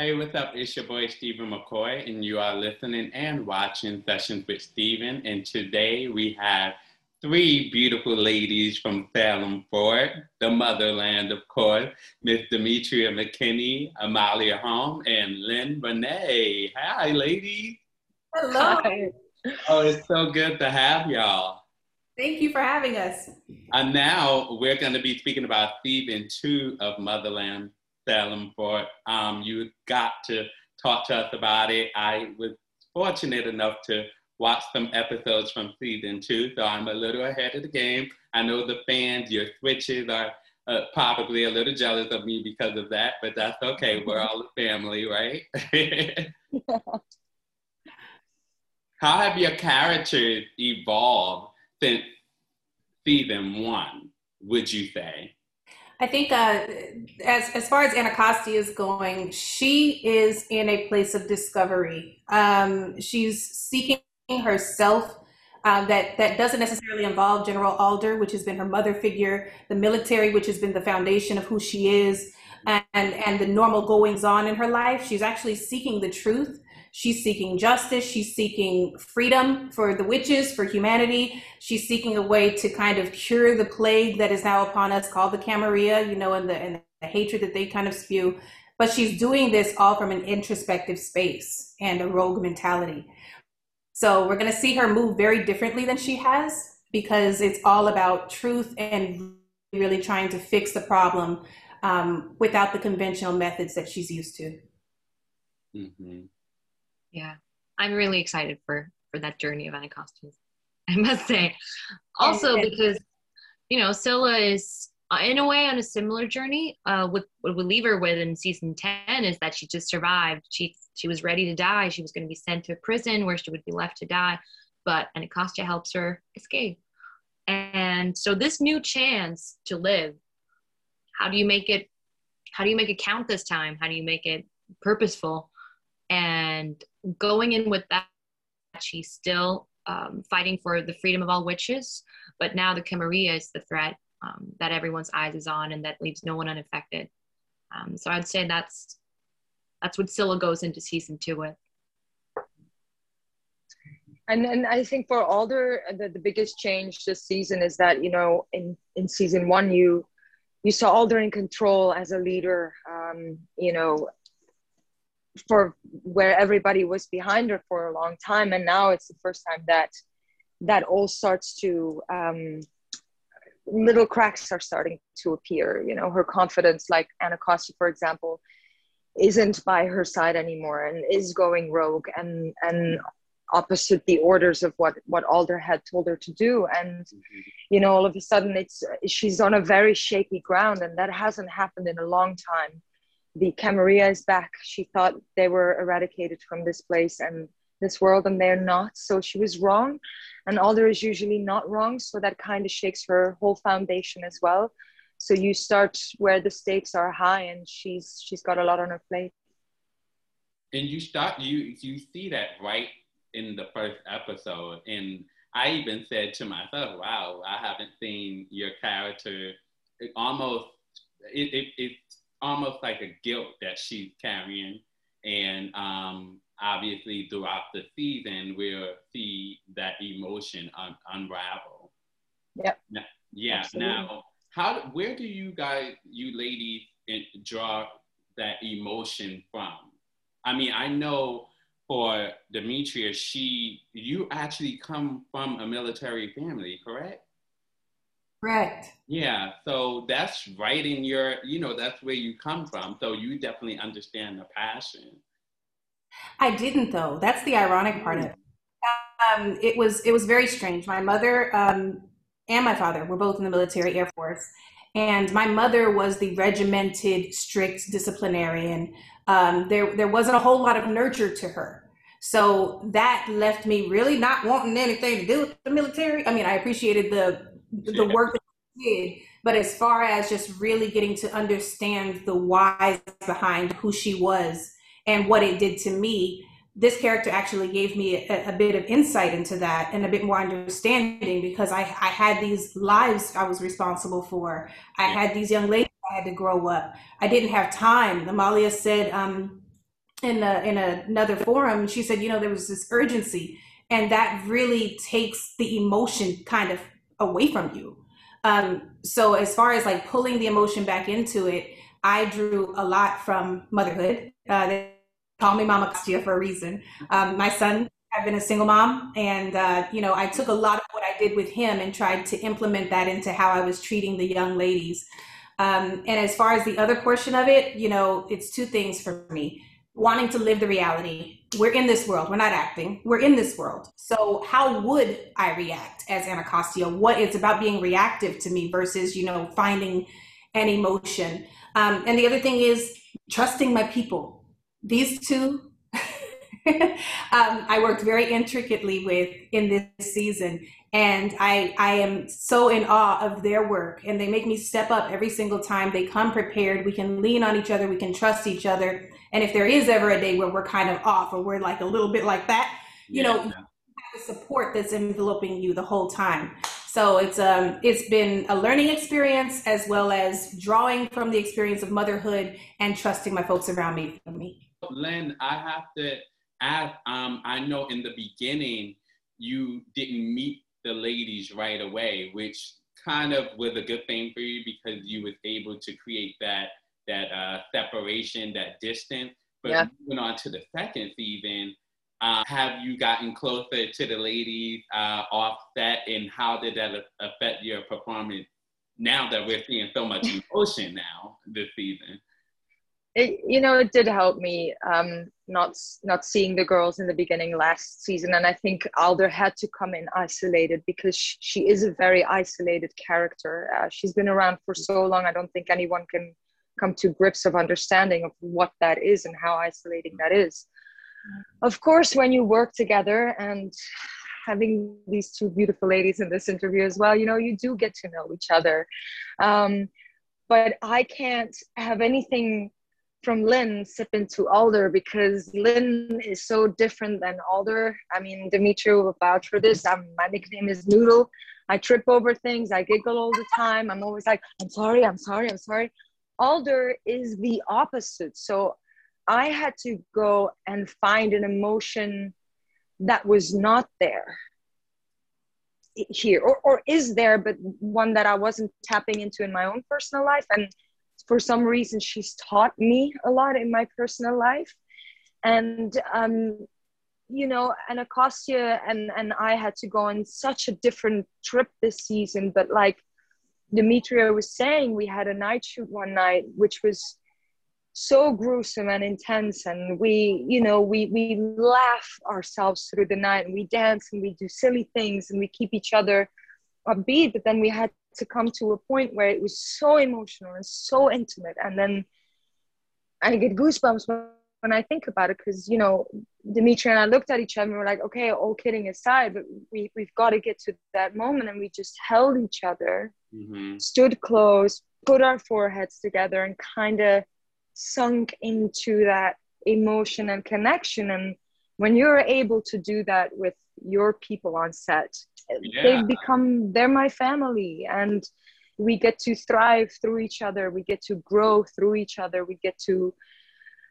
Hey, what's up? It's your boy Stephen McCoy, and you are listening and watching Sessions with Stephen. And today we have three beautiful ladies from Salem Fort, the motherland, of course, Miss Demetria McKinney, Amalia Holm, and Lyne Renée. Hi, ladies. Hello. Hi. Oh, it's so good to have y'all. Thank you for having us. And now we're going to be speaking about season two of Motherland Salem Fort. Um, you got to talk to us about it. I was fortunate enough to watch some episodes from season two, so I'm a little ahead of the game. I know the fans, your switches are uh, probably a little jealous of me because of that, but that's okay. We're all a family, right? How have your characters evolved since season one, would you say? I think uh, as as far as Anacostia is going, she is in a place of discovery. Um, she's seeking herself. Uh, that that doesn't necessarily involve General Alder, which has been her mother figure, the military, which has been the foundation of who she is, and and the normal goings on in her life. She's actually seeking the truth She's seeking justice. She's seeking freedom for the witches, for humanity. She's seeking a way to kind of cure the plague that is now upon us called the Camarilla, you know, and the, and the hatred that they kind of spew. But she's doing this all from an introspective space and a rogue mentality. So we're going to see her move very differently than she has because it's all about truth and really trying to fix the problem um, without the conventional methods that she's used to. Mm-hmm. Yeah, I'm really excited for for that journey of Anacostia. I must say, also because you know Scylla is uh, in a way on a similar journey. Uh, with what we leave her with in season ten is that she just survived. She she was ready to die. She was going to be sent to a prison where she would be left to die, but Anacostia helps her escape. And so this new chance to live, how do you make it? How do you make it count this time? How do you make it purposeful? And going in with that, she's still um, fighting for the freedom of all witches, but now the Camarilla is the threat um, that everyone's eyes is on and that leaves no one unaffected. Um, so I'd say that's that's what Scylla goes into season two with. And and I think for Alder, the, the biggest change this season is that you know in in season one you you saw Alder in control as a leader. Um, you know, for where everybody was behind her for a long time and now it's the first time that that all starts to um, little cracks are starting to appear you know her confidence like Anacostia for example isn't by her side anymore and is going rogue and and opposite the orders of what what Alder had told her to do and mm-hmm. you know all of a sudden it's she's on a very shaky ground and that hasn't happened in a long time the Camarilla is back. She thought they were eradicated from this place and this world, and they're not. So she was wrong. And Alder is usually not wrong. So that kind of shakes her whole foundation as well. So you start where the stakes are high, and she's she's got a lot on her plate. And you start you you see that right in the first episode, and I even said to myself, "Wow, I haven't seen your character almost." It, it, it almost like a guilt that she's carrying. And um, obviously, throughout the season, we'll see that emotion un- unravel. Yep. Now, yeah. Absolutely. Now, how? Where do you guys, you ladies, draw that emotion from? I mean, I know for Demetria, she, you actually come from a military family, correct? Correct. Yeah, so that's right in your, you know, that's where you come from. So you definitely understand the passion. I didn't though. That's the ironic part of it. Um, it was it was very strange. My mother um, and my father were both in the military, Air Force, and my mother was the regimented, strict disciplinarian. Um, there there wasn't a whole lot of nurture to her. So that left me really not wanting anything to do with the military. I mean, I appreciated the the work that did. But as far as just really getting to understand the whys behind who she was and what it did to me, this character actually gave me a, a, bit of insight into that and a bit more understanding because I, I had these lives I was responsible for. I had these young ladies I had to grow up. I didn't have time. Amalia said, um, in a, in another forum. She said, you know, there was this urgency, and that really takes the emotion kind of away from you. Um, so as far as like pulling the emotion back into it, I drew a lot from motherhood. Uh, they call me Mama Costia for a reason. Um, my son I've been a single mom, and uh, you know, I took a lot of what I did with him and tried to implement that into how I was treating the young ladies. Um, and as far as the other portion of it, you know, it's two things for me: wanting to live the reality. We're in this world. We're not acting. We're in this world. So how would I react as Anacostia? What it's about being reactive to me versus you know finding an emotion. Um, and the other thing is trusting my people. These two um, I worked very intricately with in this season, and I I am so in awe of their work, and they make me step up every single time. They come prepared. We can lean on each other. We can trust each other. And if there is ever a day where we're kind of off, or we're like a little bit like that, you yeah, know, yeah. the support that's enveloping you the whole time. So it's um it's been a learning experience as well as drawing from the experience of motherhood and trusting my folks around me. me. Lyne, I have to as um, I know in the beginning, you didn't meet the ladies right away, which kind of was a good thing for you because you was able to create that that uh, separation, that distance. But yeah. moving on to the second season, uh, have you gotten closer to the ladies uh, offset, and how did that affect your performance? Now that we're seeing so much emotion now this season it, you know it did help me um, not not seeing the girls in the beginning last season. And i think alder had to come in isolated because she, is a very isolated character. Uh, she's been around for so long i don't think anyone can come to grips of understanding of what that is and how isolating that is. Of course when you work together and having these two beautiful ladies in this interview as well you know you do get to know each other. Um, but i can't have anything from Lyne sip into Alder because Lyne is so different than Alder. I mean, Dimitri will vouch for this. I'm, my nickname is Noodle. I trip over things. I giggle all the time. I'm always like, I'm sorry, I'm sorry, I'm sorry. Alder is the opposite. So I had to go and find an emotion that was not there here or, or is there, but one that I wasn't tapping into in my own personal life. And for some reason she's taught me a lot in my personal life. And um, you know and anacostia and and i had to go on such a different trip this season. But like demetria was saying we had a night shoot one night which was so gruesome and intense. And we you know we we laugh ourselves through the night and we dance and we do silly things and we keep each other upbeat. But then we had to come to a point where it was so emotional and so intimate and then i get goosebumps when i think about it because you know dimitri and i looked at each other and we were like okay all kidding aside but we, we've got to get to that moment and we just held each other mm-hmm. stood close put our foreheads together and kind of sunk into that emotion and connection and when you're able to do that with your people on set yeah. they've become they're my family and we get to thrive through each other we get to grow through each other we get to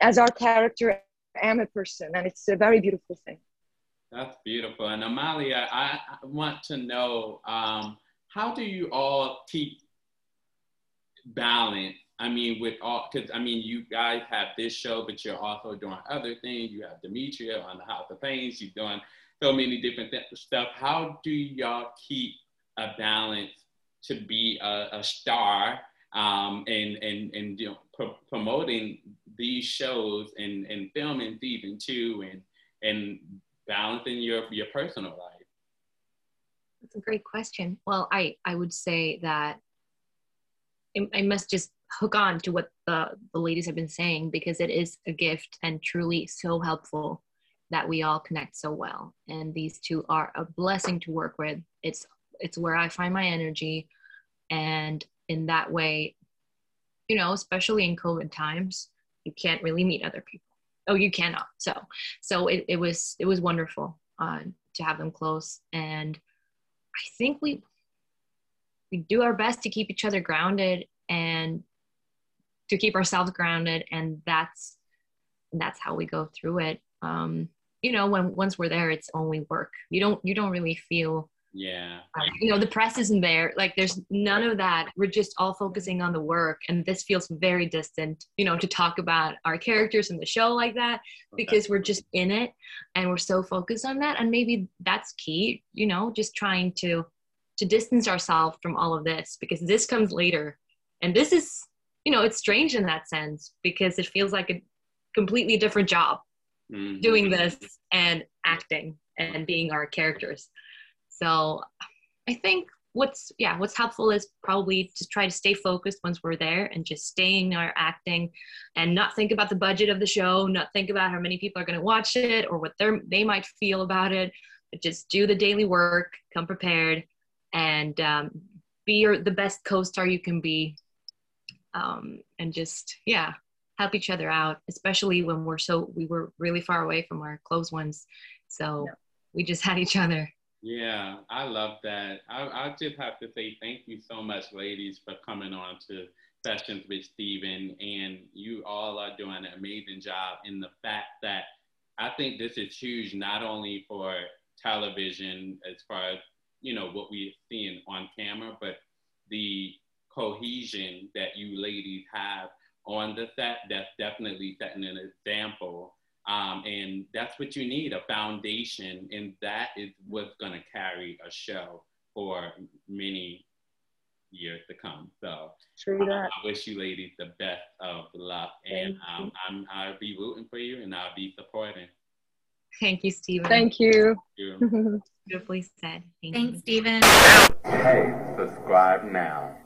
as our character am a person and it's a very beautiful thing that's beautiful and amalia i, want to know um, how do you all keep balance I mean, with all, because I mean, you guys have this show, but you're also doing other things. You have Demetria on the House of Paynes. You're doing so many different th- stuff. How do y'all keep a balance to be a, a star um, and and and you know, pro- promoting these shows and and filming season two and and balancing your your personal life? That's a great question. Well, I I would say that I must just hook on to what the, the ladies have been saying because it is a gift and truly so helpful that we all connect so well. And these two are a blessing to work with. It's it's where i find my energy. And in that way you know especially in covid times you can't really meet other people. Oh you cannot. So so it, it was it was wonderful uh, to have them close. And i think we we do our best to keep each other grounded and to keep ourselves grounded. And that's that's how we go through it. Um, you know when once we're there it's only work. You don't you don't really feel yeah. uh, you know the press isn't there. Like there's none of that. We're just all focusing on the work and this feels very distant you know to talk about our characters in the show like that because we're just in it and we're so focused on that and maybe that's key you know just trying to to distance ourselves from all of this because this comes later. And this is you know it's strange in that sense because it feels like a completely different job mm-hmm. doing this and acting and being our characters so I think what's yeah what's helpful is probably to try to stay focused once we're there and just staying our acting and not think about the budget of the show not think about how many people are going to watch it or what they they might feel about it but just do the daily work come prepared and um, be your the best co-star you can be um, and just yeah help each other out especially when we're so we were really far away from our close ones so yeah. we just had each other yeah, I love that. I, I just have to say thank you so much, ladies, for coming on to Sessions with Stephen. And you all are doing an amazing job in the fact that I think this is huge, not only for television as far as, you know, what we're seeing on camera, but the cohesion that you ladies have on the set that's definitely setting an example um, and that's what you need a foundation. And that is what's going to carry a show for many years to come. So True that. I wish you ladies the best of luck. and um, I'm, I'll be rooting for you and I'll be supporting. Thank you, Steven. Thank you. Thank you. Beautifully said. Thank Thanks, you. Steven. Hey, subscribe now.